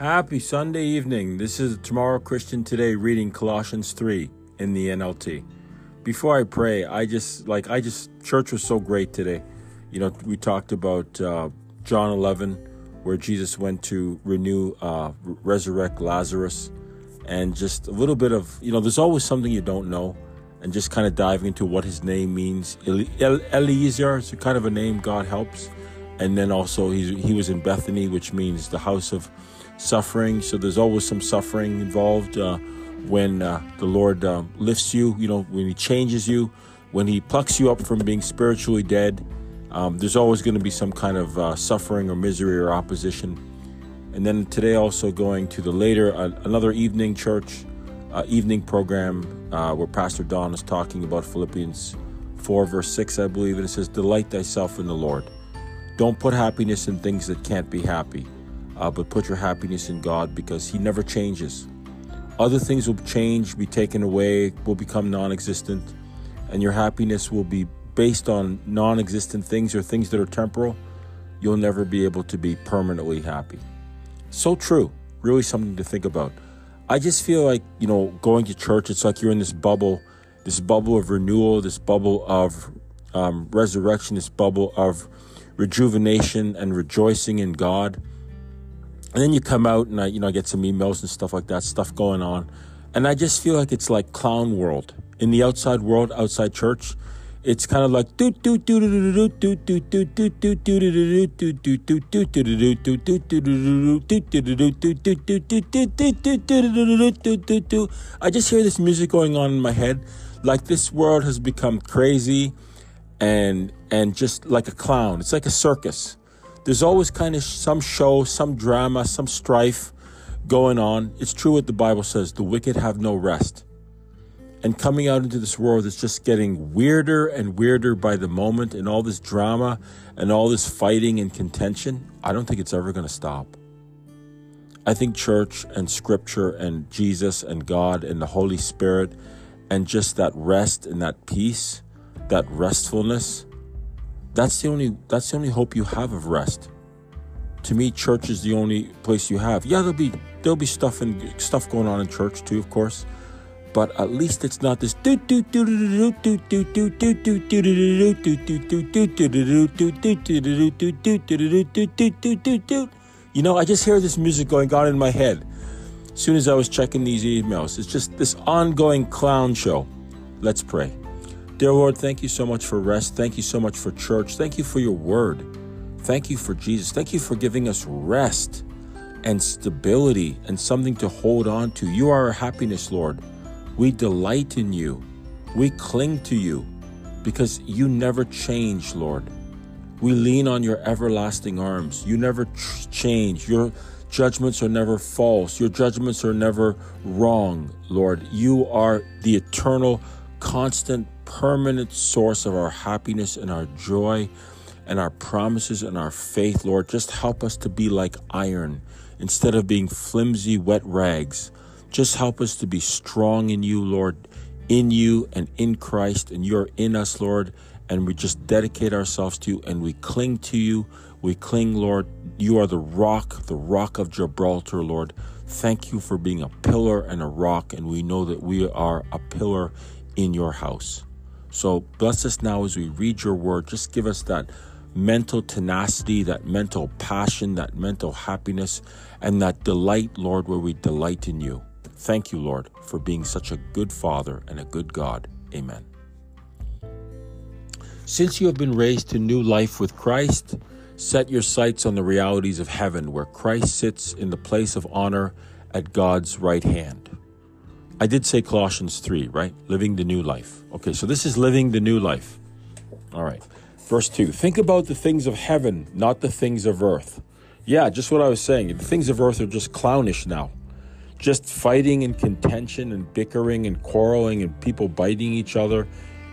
Happy Sunday evening. This is Tomorrow Christian Today reading Colossians 3 in the NLT. Before I pray, I just like I just church was so great today. You know, we talked about uh, John 11 where Jesus went to renew uh, resurrect Lazarus and just a little bit of, you know, there's always something you don't know and just kind of diving into what his name means. Eliezer is kind of a name God helps. And then also he, he was in Bethany, which means the house of suffering. So there's always some suffering involved uh, when uh, the Lord uh, lifts you, you know, when He changes you, when He plucks you up from being spiritually dead. Um, there's always going to be some kind of uh, suffering or misery or opposition. And then today, also going to the later, uh, another evening church, uh, evening program where Pastor Don is talking about Philippians 4, verse 6, I believe. And it says, Delight thyself in the Lord. Don't put happiness in things that can't be happy uh, but put your happiness in God because He never changes. Other things will change, be taken away, will become non existent, and your happiness will be based on non existent things or things that are temporal. You'll never be able to be permanently happy. So true. Really something to think about. I just feel like, you know, going to church, it's like you're in this bubble, this bubble of renewal, this bubble of um, resurrection, this bubble of rejuvenation and rejoicing in God and then you come out and I, you know, I get some emails and stuff like that, stuff going on. And I just feel like it's like clown world. In the outside world, outside church, it's kind of like I just hear this music going on in my head like this world has become crazy and and just like a clown it's like a circus there's always kind of some show, some drama, some strife going on. It's true what the Bible says the wicked have no rest. And coming out into this world is just getting weirder and weirder by the moment, and all this drama and all this fighting and contention. I don't think it's ever going to stop. I think church and scripture and Jesus and God and the Holy Spirit and just that rest and that peace, that restfulness that's the only that's the only hope you have of rest. To me, church is the only place you have. Yeah, there'll be there'll be stuff and stuff going on in church too, of course. But at least it's not this you know, I just hear this music going on in my head as soon as I was checking these emails. It's just this ongoing clown show. Let's pray. Dear Lord, thank you so much for rest. Thank you so much for church. Thank you for your word. Thank you for Jesus. Thank you for giving us rest and stability and something to hold on to. You are our happiness, Lord. We delight in you. We cling to you because you never change, Lord. We lean on your everlasting arms. You never change. Your judgments are never false. Your judgments are never wrong, Lord. You are the eternal, constant permanent source of our happiness and our joy and our promises and our faith, Lord. Just help us to be like iron instead of being flimsy, wet rags. Just help us to be strong in you, Lord, in you and in Christ, and you're in us, Lord. And we just dedicate ourselves to you and we cling to you. We cling, Lord. You are the rock, the rock of Gibraltar, Lord. Thank you for being a pillar and a rock, and we know that we are a pillar in your house. So bless us now as we read your word. Just give us that mental tenacity, that mental passion, that mental happiness, and that delight, Lord, where we delight in you. Thank you, Lord, for being such a good Father and a good God. Amen. Since you have been raised to new life with Christ, set your sights on the realities of heaven, where Christ sits in the place of honor at God's right hand. I did say Colossians 3, right? Living the new life. Okay, so this is living the new life. All right. Verse 2 Think about the things of heaven, not the things of earth. Yeah, just what I was saying. The things of earth are just clownish now. Just fighting and contention and bickering and quarreling and people biting each other.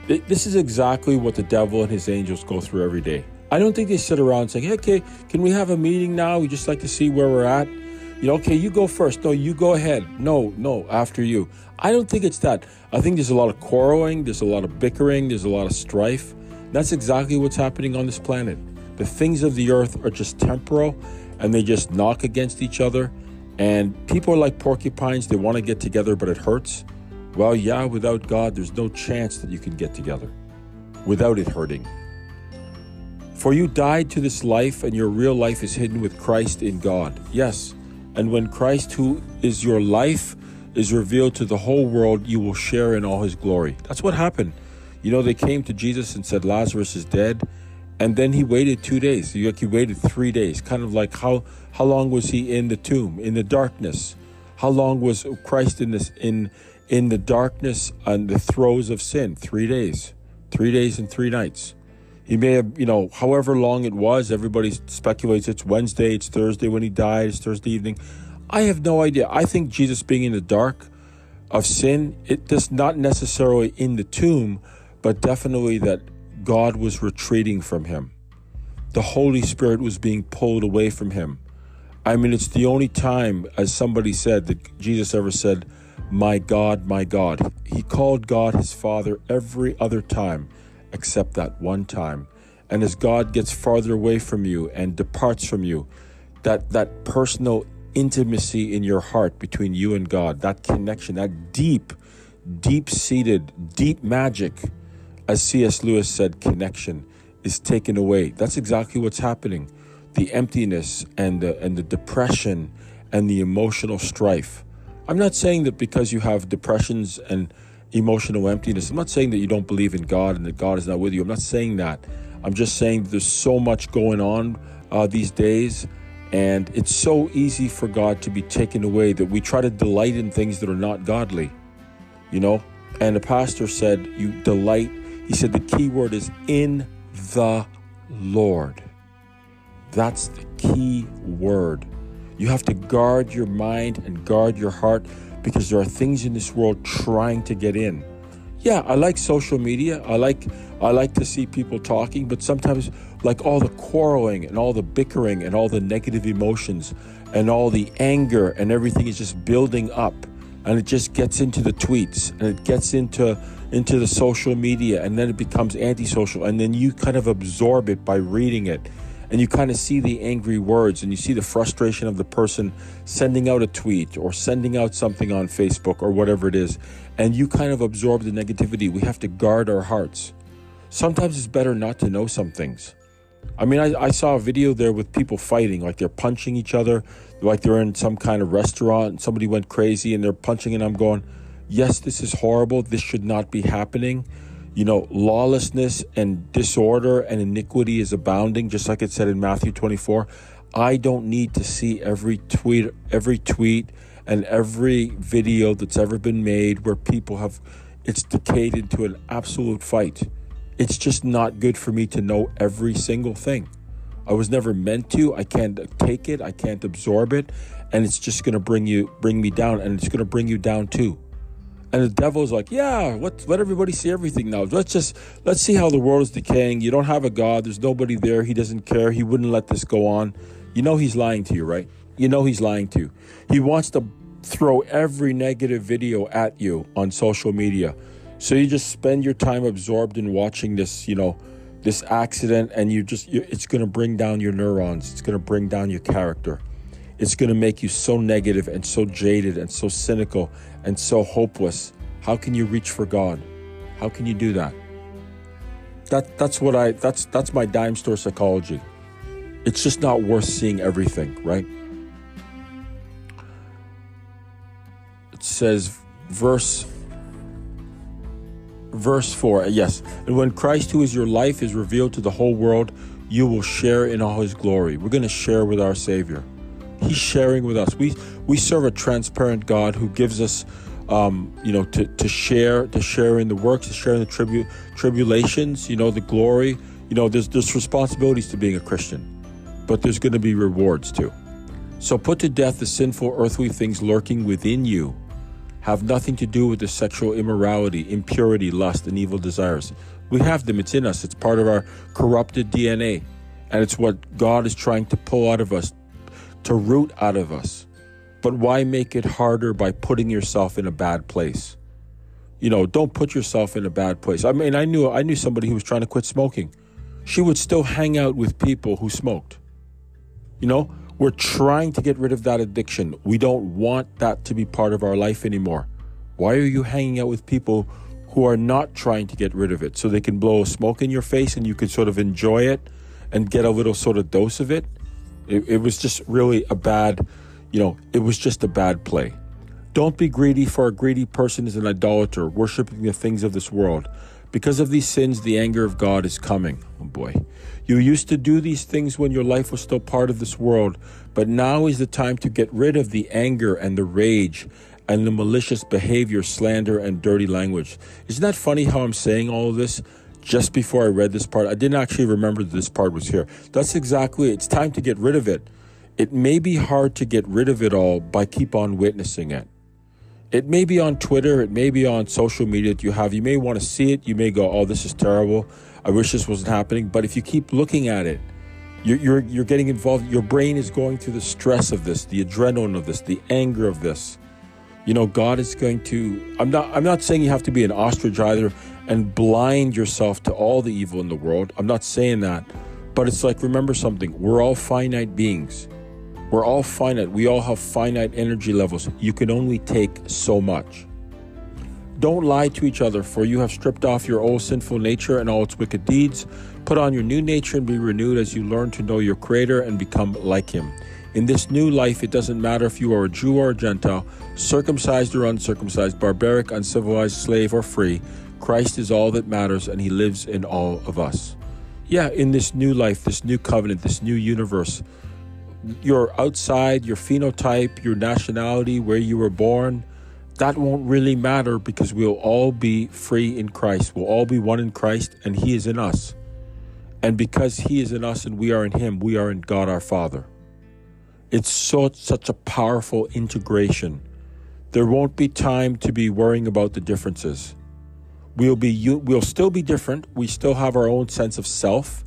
This is exactly what the devil and his angels go through every day. I don't think they sit around saying, hey, okay, can we have a meeting now? We just like to see where we're at. You know, okay, you go first. No, you go ahead. No, no, after you. I don't think it's that. I think there's a lot of quarreling, there's a lot of bickering, there's a lot of strife. That's exactly what's happening on this planet. The things of the earth are just temporal and they just knock against each other And people are like porcupines, they want to get together, but it hurts. Well, yeah, without God, there's no chance that you can get together without it hurting. For you died to this life, and your real life is hidden with Christ in God. Yes, and when Christ, who is your life, is revealed to the whole world, you will share in all his glory. That's what happened. You know, they came to Jesus and said, Lazarus is dead. And then he waited two days. He waited three days. Kind of like how how long was he in the tomb, in the darkness? How long was Christ in this in in the darkness and the throes of sin? Three days. Three days and three nights. He may have, you know, however long it was, everybody speculates it's Wednesday, it's Thursday when he died, it's Thursday evening. I have no idea. I think Jesus being in the dark of sin, it does not necessarily in the tomb, but definitely that God was retreating from him. The Holy Spirit was being pulled away from him. I mean, it's the only time, as somebody said, that Jesus ever said, My God, my God. He called God his Father every other time except that one time. And as God gets farther away from you and departs from you, that, that personal intimacy in your heart between you and God, that connection, that deep, deep seated, deep magic, as C.S. Lewis said, connection is taken away. That's exactly what's happening. The emptiness and the, and the depression and the emotional strife. I'm not saying that because you have depressions and emotional emptiness, I'm not saying that you don't believe in God and that God is not with you. I'm not saying that. I'm just saying there's so much going on uh, these days and it's so easy for God to be taken away that we try to delight in things that are not godly, you know? And the pastor said, You delight. He said the key word is in the Lord. That's the key word. You have to guard your mind and guard your heart because there are things in this world trying to get in. Yeah, I like social media. I like I like to see people talking, but sometimes like all the quarreling and all the bickering and all the negative emotions and all the anger and everything is just building up and it just gets into the tweets and it gets into into the social media and then it becomes antisocial and then you kind of absorb it by reading it and you kind of see the angry words and you see the frustration of the person sending out a tweet or sending out something on Facebook or whatever it is and you kind of absorb the negativity we have to guard our hearts sometimes it's better not to know some things I mean, I, I, saw a video there with people fighting, like they're punching each other, like they're in some kind of restaurant and somebody went crazy and they're punching, and I'm going, yes, this is horrible. This should not be happening. You know, lawlessness and disorder and iniquity is abounding, just like it said in Matthew 24. I don't need to see every tweet, every tweet, and every video that's ever been made where people have it's decayed into an absolute fight. It's just not good for me to know every single thing. I was never meant to. I can't take it. I can't absorb it, and it's just going to bring you bring me down and it's going to bring you down too. And the devil's like, "Yeah, let let everybody see everything now. Let's just let's see how the world is decaying. You don't have a god. There's nobody there. He doesn't care. He wouldn't let this go on." You know he's lying to you, right? You know he's lying to you. He wants to throw every negative video at you on social media so you just spend your time absorbed in watching this, you know, this accident, and you just, you, it's going to bring down your neurons. It's going to bring down your character. It's going to make you so negative and so jaded and so cynical and so hopeless. How can you reach for God? How can you do that? That that's what I that's that's my dime store psychology. It's just not worth seeing everything, right? It says verse verse 4 yes and when christ who is your life is revealed to the whole world you will share in all his glory we're going to share with our savior he's sharing with us. We we serve a transparent god who gives us um, you know to, to share to share in the works to share in the tribu- tribulations you know the glory. You know there's there's responsibilities to being a christian but there's going to be rewards too. So put to death the sinful earthly things lurking within you. Have nothing to do with the sexual immorality, impurity, lust, and evil desires. We have them, it's in us, it's part of our corrupted DNA. And it's what God is trying to pull out of us, to root out of us. But why make it harder by putting yourself in a bad place? You know, don't put yourself in a bad place. I mean, I knew I knew somebody who was trying to quit smoking. She would still hang out with people who smoked. You know, We're trying to get rid of that addiction. We don't want that to be part of our life anymore. Why are you hanging out with people who are not trying to get rid of it so they can blow smoke in your face and you can sort of enjoy it and get a little sort of dose of it? It, it was just really a bad, you know, it was just a bad play. Don't be greedy, for a greedy person is an idolater, worshiping the things of this world. Because of these sins, the anger of God is coming. Oh boy. You used to do these things when your life was still part of this world, but now is the time to get rid of the anger and the rage and the malicious behavior, slander, and dirty language. Isn't that funny how I'm saying all this just before I read this part? I didn't actually remember that this part was here. That's exactly It's time to get rid of it. It may be hard to get rid of it all by keep on witnessing it. It may be on Twitter, it may be on social media that you have. You may want to see it. You may go, oh, this is terrible. I wish this wasn't happening. But if you keep looking at it, you're, you're, you're getting involved. Your brain is going through the stress of this, the adrenaline of this, the anger of this. You know, God is going to. I'm not. I'm not saying you have to be an ostrich either and blind yourself to all the evil in the world. I'm not saying that, but it's like remember something. We're all finite beings. We're all finite. We all have finite energy levels. You can only take so much. Don't lie to each other, for you have stripped off your old sinful nature and all its wicked deeds. Put on your new nature and be renewed as you learn to know your Creator and become like Him. In this new life, it doesn't matter if you are a Jew or a Gentile, circumcised or uncircumcised, barbaric, uncivilized, slave, or free. Christ is all that matters, and He lives in all of us. Yeah, in this new life, this new covenant, this new universe, your outside, your phenotype, your nationality, where you were born, that won't really matter because we'll all be free in Christ. We'll all be one in Christ, and He is in us. And because He is in us and we are in Him, we are in God our Father. It's so, such a powerful integration. There won't be time to be worrying about the differences. We'll be we'll still be different. We still have our own sense of self,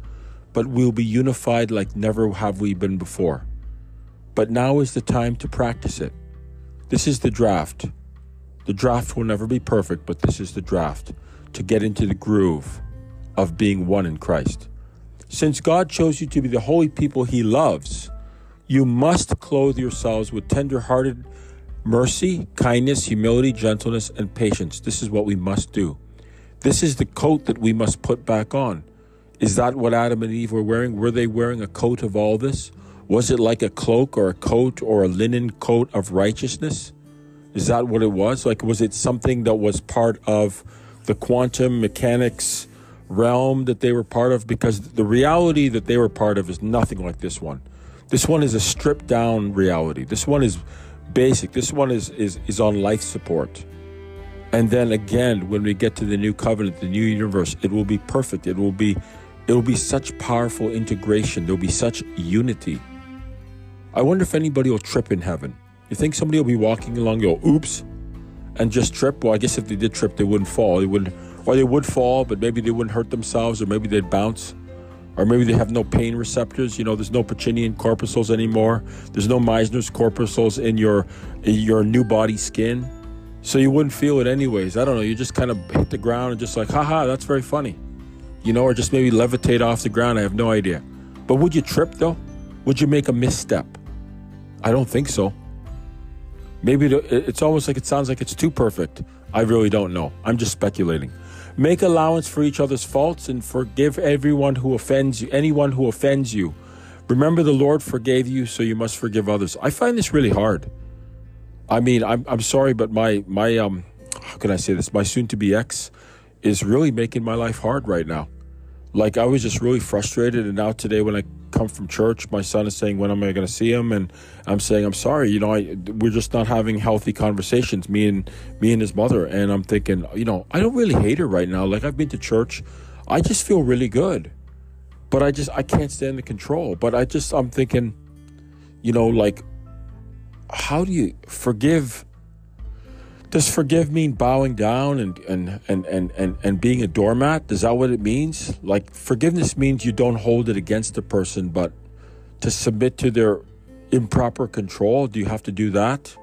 but we'll be unified like never have we been before. But now is the time to practice it. This is the draft. The draft will never be perfect, but this is the draft to get into the groove of being one in Christ. Since God chose you to be the holy people he loves, you must clothe yourselves with tender hearted mercy, kindness, humility, gentleness, and patience. This is what we must do. This is the coat that we must put back on. Is that what Adam and Eve were wearing? Were they wearing a coat of all this? Was it like a cloak or a coat or a linen coat of righteousness? Is that what it was? Like, was it something that was part of the quantum mechanics realm that they were part of? Because the reality that they were part of is nothing like this one. This one is a stripped down reality. This one is basic. This one is, is, is on life support. And then again, when we get to the new covenant, the new universe, it will be perfect. It will be it will be such powerful integration. There'll be such unity. I wonder if anybody will trip in heaven. You think somebody will be walking along, go, oops, and just trip? Well, I guess if they did trip, they wouldn't fall. They wouldn't, or they would fall, but maybe they wouldn't hurt themselves, or maybe they'd bounce, or maybe they have no pain receptors. You know, there's no Pacinian corpuscles anymore. There's no Meissner's corpuscles in your in your new body skin, so you wouldn't feel it anyways. I don't know. You just kind of hit the ground and just like, haha, that's very funny you know, or just maybe levitate off the ground. I have no idea. But would you trip though? Would you make a misstep? I don't think so. Maybe it's almost like it sounds like it's too perfect. I really don't know. I'm just speculating. Make allowance for each other's faults and forgive everyone who offends you, anyone who offends you. Remember, the Lord forgave you, so you must forgive others. I find this really hard. I mean, I'm, I'm sorry, but my, my, um, how can I say this? My soon to be ex is really making my life hard right now. Like I was just really frustrated, and now today when I come from church, my son is saying, "When am I going to see him?" And I'm saying, "I'm sorry, you know, I, we're just not having healthy conversations, me and me and his mother." And I'm thinking, you know, I don't really hate her right now. Like I've been to church, I just feel really good, but I just I can't stand the control. But I just I'm thinking, you know, like how do you forgive? Does forgive mean bowing down and, and, and, and, and, and being a doormat? Is that what it means? Like, forgiveness means you don't hold it against the person, but to submit to their improper control, do you have to do that?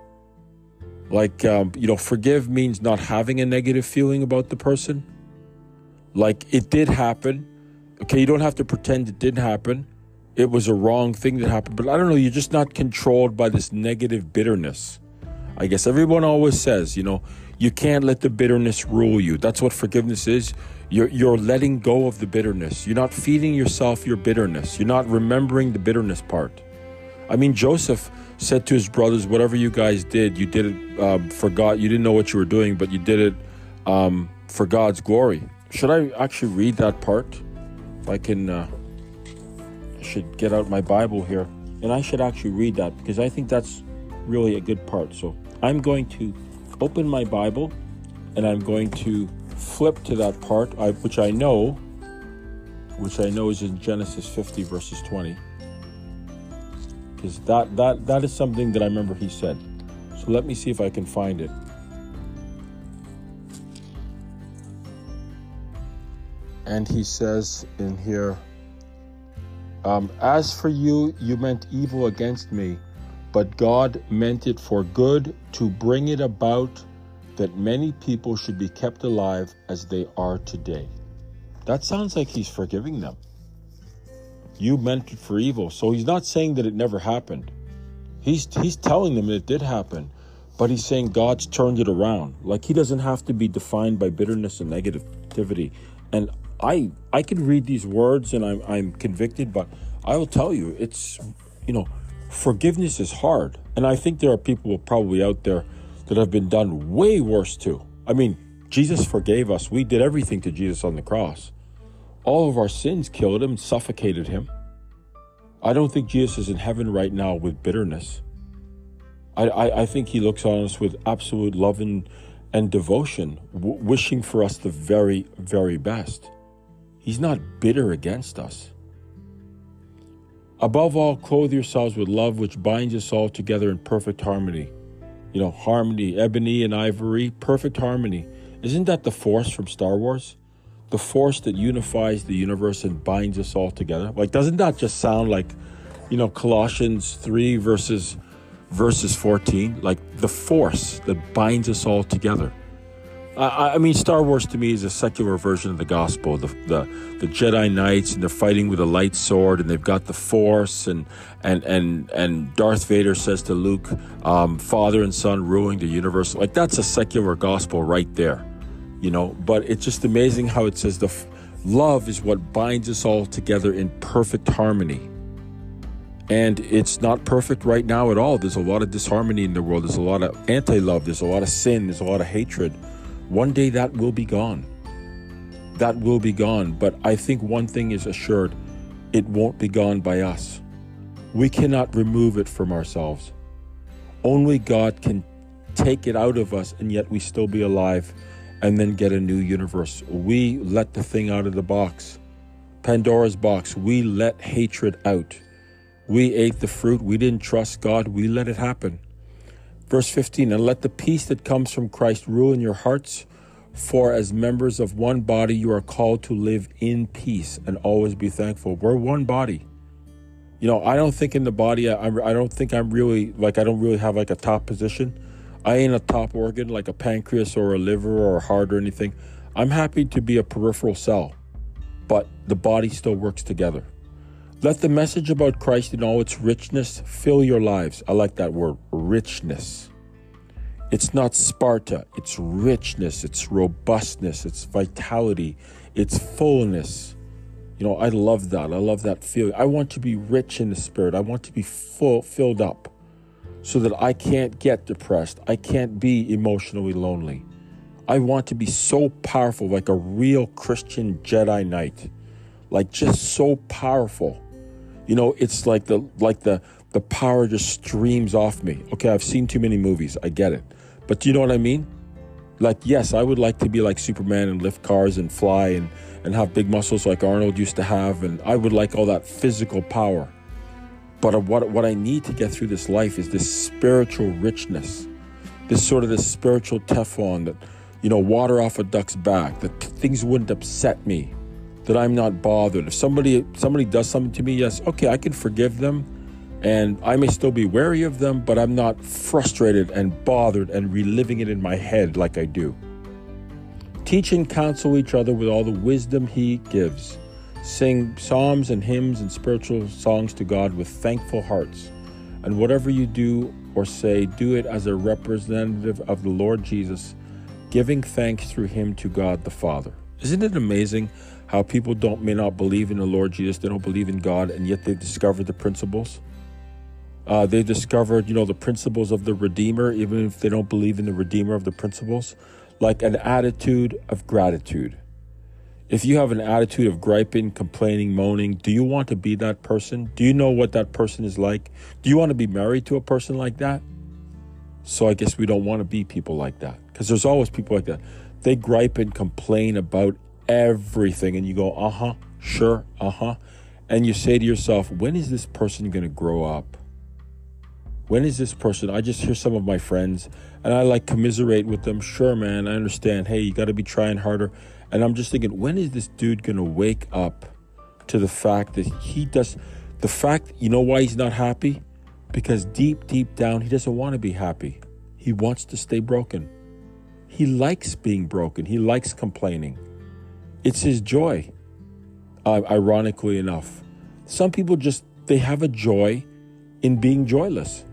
Like, um, you know, forgive means not having a negative feeling about the person. Like, it did happen. Okay, you don't have to pretend it didn't happen. It was a wrong thing that happened. But I don't know, you're just not controlled by this negative bitterness. I guess everyone always says, you know, you can't let the bitterness rule you. That's what forgiveness is. You're, you're letting go of the bitterness. You're not feeding yourself your bitterness. You're not remembering the bitterness part. I mean, Joseph said to his brothers, Whatever you guys did, you did it um, for God. You didn't know what you were doing, but you did it um, for God's glory. Should I actually read that part? If I can. Uh, should get out my Bible here and I should actually read that because I think that's really a good part. So I'm going to open my Bible and I'm going to flip to that part, which I know, which I know is in Genesis 50 verses 20, because that that that is something that I remember he said. So let me see if I can find it. And he says in here, um, As for you, you meant evil against me, but God meant it for good to bring it about that many people should be kept alive as they are today. That sounds like he's forgiving them. You meant it for evil. So he's not saying that it never happened. He's, he's telling them it did happen, but he's saying God's turned it around. Like he doesn't have to be defined by bitterness and negativity. And I I can read these words and I'm I'm convicted, but I will tell you, it's you know, forgiveness is hard, and I think there are people probably out there that have been done way worse too. I mean, Jesus forgave us. We did everything to Jesus on the cross. All of our sins killed him, suffocated him. I don't think Jesus is in heaven right now with bitterness. I, I, I think he looks on us with absolute love and, and devotion, w- wishing for us the very, very best. He's not bitter against us. Above all, clothe yourselves with love, which binds us all together in perfect harmony. You know, harmony, ebony and ivory, perfect harmony. Isn't that the force from Star Wars? The force that unifies the universe and binds us all together. Like, doesn't that just sound like, you know, Colossians 3 verses verses 14? Like the force that binds us all together. I, I mean, Star Wars to me is a secular version of the gospel. The, the, the Jedi Knights and they're fighting with a light sword, and they've got the Force, and and and and Darth Vader says to Luke, um, "Father and Son ruling the universe." Like that's a secular gospel right there, you know. But it's just amazing how it says the f- love is what binds us all together in perfect harmony. And it's not perfect right now at all. There's a lot of disharmony in the world. There's a lot of anti love. There's a lot of sin. There's a lot of hatred. One day that will be gone. That will be gone. But I think one thing is assured it won't be gone by us. We cannot remove it from ourselves. Only God can take it out of us and yet we still be alive and then get a new universe. We let the thing out of the box. Pandora's box. We let hatred out. We ate the fruit. We didn't trust God. We let it happen. Verse 15, and let the peace that comes from Christ rule in your hearts, for as members of one body you are called to live in peace and always be thankful. We're one body. You know, I don't think in the body, I, I don't think I'm really, like, I don't really have like a top position. I ain't a top organ like a pancreas or a liver or a heart or anything. I'm happy to be a peripheral cell, but the body still works together. Let the message about Christ in all its richness fill your lives. I like that word, richness. It's not Sparta, it's richness, it's robustness, it's vitality, it's fullness. You know, I love that. I love that feeling. I want to be rich in the spirit. I want to be full, filled up so that I can't get depressed. I can't be emotionally lonely. I want to be so powerful, like a real Christian Jedi Knight, like just so powerful you know, it's like the like the the power just streams off me. Okay, I've seen too many movies. I get it. But do you know what I mean? Like, yes, I would like to be like Superman and lift cars and fly and, and have big muscles like Arnold used to have. And I would like all that physical power. But what, what I need to get through this life is this spiritual richness, this sort of this spiritual Teflon that, you know, water off a duck's back, that things wouldn't upset me, that I'm not bothered. If somebody somebody does something to me, yes, okay, I can forgive them and I may still be wary of them, but I'm not frustrated and bothered and reliving it in my head like I do. Teach and counsel each other with all the wisdom he gives. Sing psalms and hymns and spiritual songs to God with thankful hearts. And whatever you do or say, do it as a representative of the Lord Jesus, giving thanks through him to God the Father. Isn't it amazing how people don't may not believe in the Lord Jesus, they don't believe in God, and yet they've discovered the principles? Uh, they discovered, you know, the principles of the Redeemer, even if they don't believe in the Redeemer of the principles, like an attitude of gratitude. If you have an attitude of griping, complaining, moaning, do you want to be that person? Do you know what that person is like? Do you want to be married to a person like that? So I guess we don't want to be people like that because there's always people like that. They gripe and complain about everything, and you go, uh huh, sure, uh huh. And you say to yourself, when is this person going to grow up? When is this person? I just hear some of my friends and I like commiserate with them. Sure, man, I understand. Hey, you got to be trying harder. And I'm just thinking, when is this dude going to wake up to the fact that he does, the fact, you know why he's not happy? Because deep, deep down, he doesn't want to be happy. He wants to stay broken. He likes being broken. He likes complaining. It's his joy, uh, ironically enough. Some people just, they have a joy in being joyless.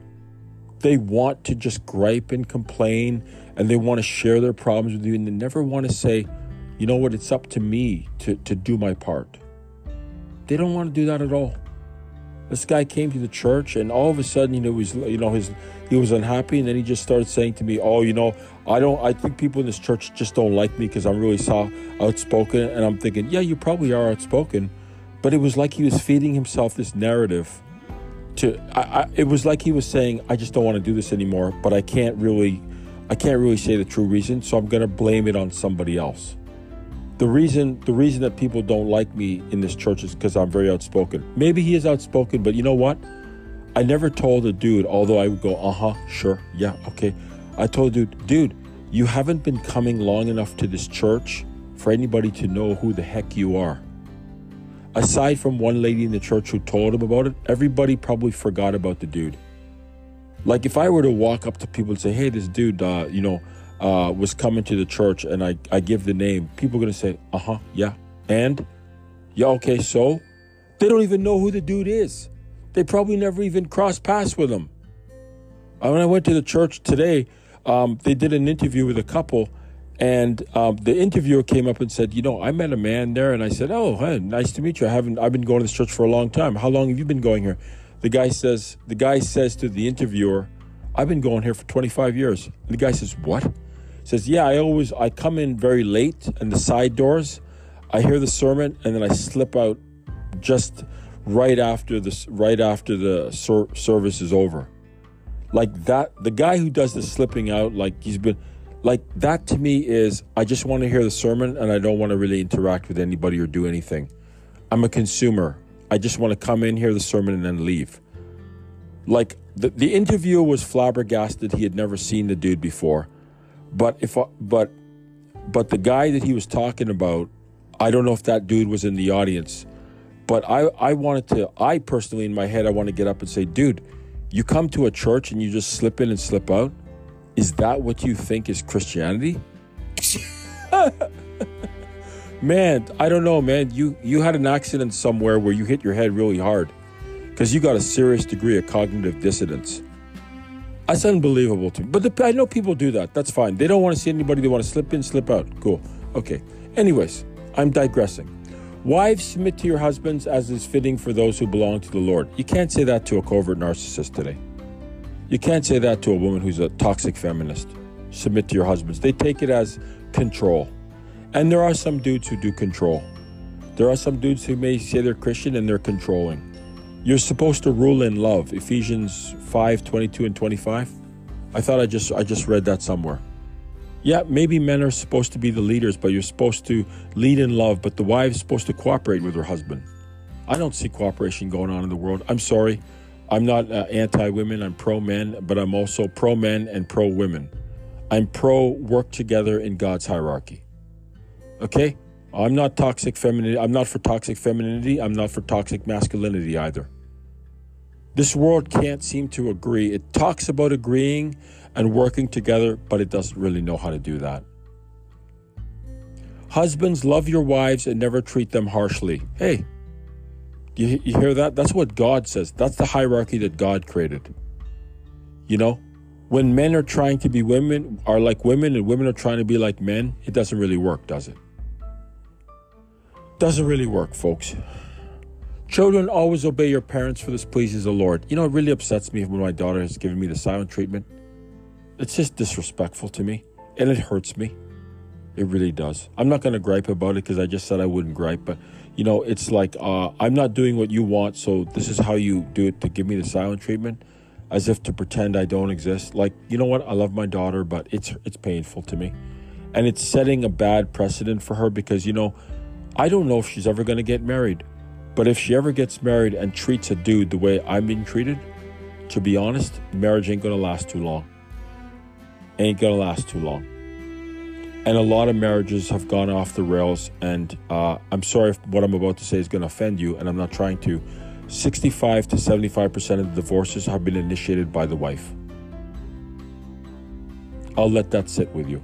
They want to just gripe and complain and they want to share their problems with you and they never want to say, you know what, it's up to me to, to do my part. They don't want to do that at all. This guy came to the church and all of a sudden, you know, he was, you know, his he was unhappy and then he just started saying to me, "Oh, you know, I don't I think people in this church just don't like me because I'm really so outspoken." And I'm thinking, "Yeah, you probably are outspoken." But it was like he was feeding himself this narrative to I, I, it was like he was saying i just don't want to do this anymore but i can't really i can't really say the true reason so i'm to blame it on somebody else the reason the reason that people don't like me in this church is because i'm very outspoken maybe he is outspoken but you know what i never told a dude although i would go uh-huh sure yeah okay i told dude dude you haven't been coming long enough to this church for anybody to know who the heck you are aside from one lady in the church who told him about it, everybody probably forgot about the dude. Like if I were to walk up to people and say, "Hey, this dude, uh, you know, uh, was coming to the church," and I I give the name, people are gonna say, "Uh huh, yeah," and yeah, okay, so they don't even know who the dude is. They probably never even crossed paths with him. When I went to the church today, um, they did an interview with a couple and um, the interviewer came up and said, "You know, I met a man there." And I said, "Oh, hey, nice to meet you. I haven't. I've been going to this church for a long time. How long have you been going here?" The guy says. The guy says to the interviewer, "I've been going here for 25 years." And the guy says, "What?" He says, "Yeah, I always I come in very late, and the side doors. I hear the sermon, and then I slip out just right after the right after the ser- service is over. Like that. The guy who does the slipping out, like he's been." like that to me is I just want to hear the sermon and I don't want to really interact with anybody or do anything. I'm a consumer. I just want to come in, hear the sermon, and then leave. Like the, the interviewer was flabbergasted. He had never seen the dude before. But if uh, but but the guy that he was talking about, I don't know if that dude was in the audience. But I, I wanted to I personally in my head I want to get up and say, dude, you come to a church and you just slip in and slip out is that what you think is Christianity? man, I don't know, man. You you had an accident somewhere where you hit your head really hard because you got a serious degree of cognitive dissonance. That's unbelievable to me. But the, I know people do that. That's fine. They don't want to see anybody. They want to slip in, slip out. Cool. Okay. Anyways, I'm digressing. Wives, submit to your husbands as is fitting for those who belong to the Lord. You can't say that to a covert narcissist today. You can't say that to a woman who's a toxic feminist. Submit to your husbands. They take it as control. And there are some dudes who do control. There are some dudes who may say they're Christian and they're controlling. You're supposed to rule in love. Ephesians 5 22 and 25. I thought I just I just read that somewhere. Yeah, maybe men are supposed to be the leaders, but you're supposed to lead in love, but the wife's supposed to cooperate with her husband. I don't see cooperation going on in the world. I'm sorry. I'm not uh, anti women, I'm pro men, but I'm also pro men and pro women. I'm pro work together in God's hierarchy. Okay? I'm not toxic femininity. I'm not for toxic femininity. I'm not for toxic masculinity either. This world can't seem to agree. It talks about agreeing and working together, but it doesn't really know how to do that. Husbands, love your wives and never treat them harshly. Hey, you, you hear that? That's what God says. That's the hierarchy that God created. You know, when men are trying to be women, are like women, and women are trying to be like men, it doesn't really work, does it? Doesn't really work, folks. Children, always obey your parents, for this pleases the Lord. You know, it really upsets me when my daughter has given me the silent treatment. It's just disrespectful to me, and it hurts me. It really does. I'm not going to gripe about it because I just said I wouldn't gripe, but you know, it's like uh, I'm not doing what you want, so this is how you do it to give me the silent treatment, as if to pretend I don't exist. Like, you know what? I love my daughter, but it's it's painful to me, and it's setting a bad precedent for her because you know, I don't know if she's ever going to get married, but if she ever gets married and treats a dude the way I'm being treated, to be honest, marriage ain't going to last too long. Ain't to last too long and a lot of marriages have gone off the rails. And uh, I'm sorry if what I'm about to say is to offend you, and I'm not trying to. 65 to 75% of the divorces have been initiated by the wife. I'll let that sit with you.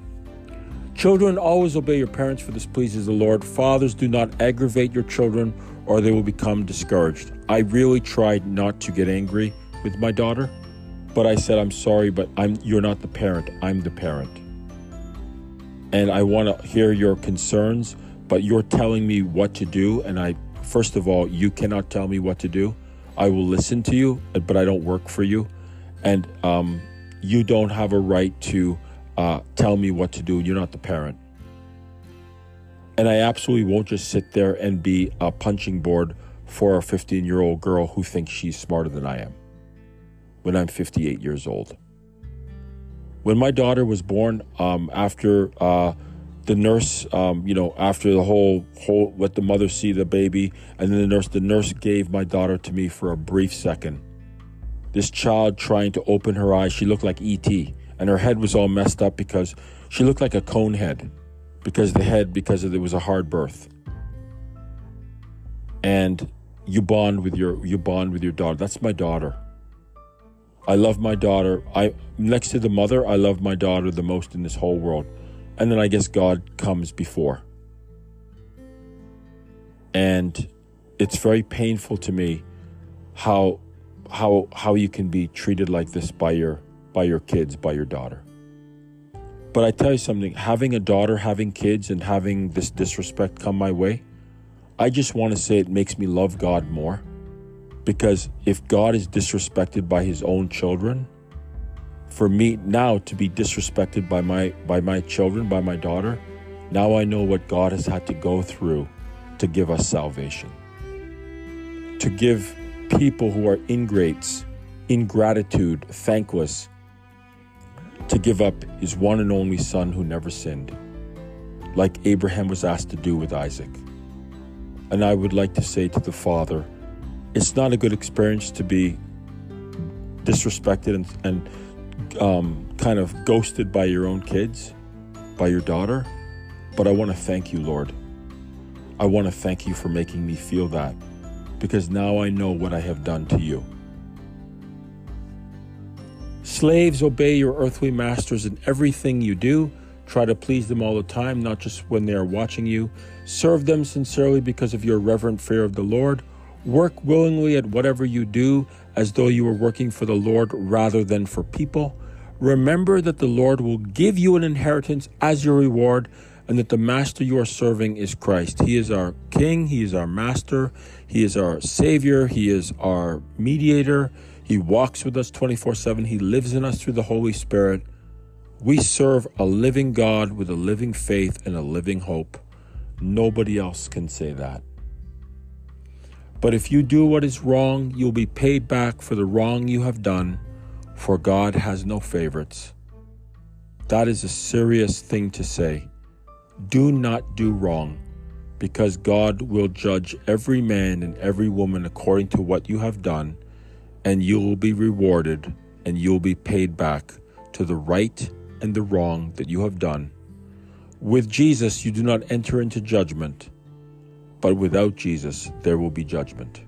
Children, always obey your parents, for this pleases the Lord. Fathers, do not aggravate your children, or they will become discouraged. I really tried not to get angry with my daughter, but I said, I'm sorry, but I'm, you're not the parent, I'm the parent and I want to hear your concerns, but you're telling me what to do. And I, first of all, you cannot tell me what to do. I will listen to you, but I don't work for you. And um, you don't have a right to uh, tell me what to do. You're not the parent. And I absolutely won't just sit there and be a punching board for a 15 year old girl who thinks she's smarter than I am when I'm 58 years old. When my daughter was born, um, after uh, the nurse, um, you know, after the whole whole let the mother see the baby, and then the nurse, the nurse gave my daughter to me for a brief second. This child trying to open her eyes, she looked like E.T. and her head was all messed up because she looked like a cone head, because the head because it was a hard birth. And you bond with your you bond with your daughter. That's my daughter. I love my daughter. I next to the mother, I love my daughter the most in this whole world. And then I guess God comes before. And it's very painful to me how how how you can be treated like this by your by your kids, by your daughter. But I tell you something, having a daughter, having kids and having this disrespect come my way, I just want to say it makes me love God more because if God is disrespected by his own children, for me now to be disrespected by my by my children, by my daughter, now I know what God has had to go through to give us salvation. To give people who are ingrates, ingratitude, thankless, to give up his one and only son who never sinned, like Abraham was asked to do with Isaac. And I would like to say to the Father, it's not a good experience to be disrespected and, and um, kind of ghosted by your own kids, by your daughter. But I want to thank you, Lord. I want to thank you for making me feel that because now I know what I have done to you. Slaves, obey your earthly masters in everything you do. Try to please them all the time, not just when they are watching you. Serve them sincerely because of your reverent fear of the Lord. Work willingly at whatever you do as though you were working for the Lord rather than for people. Remember that the Lord will give you an inheritance as your reward and that the master you are serving is Christ. He is our king, he is our master, he is our savior, he is our mediator. He walks with us 24/7. He lives in us through the Holy Spirit. We serve a living God with a living faith and a living hope. Nobody else can say that. But if you do what is wrong, you'll be paid back for the wrong you have done, for God has no favorites. That is a serious thing to say. Do not do wrong, because God will judge every man and every woman according to what you have done, and you will be rewarded and you will be paid back to the right and the wrong that you have done. With Jesus, you do not enter into judgment but without Jesus, there will be judgment.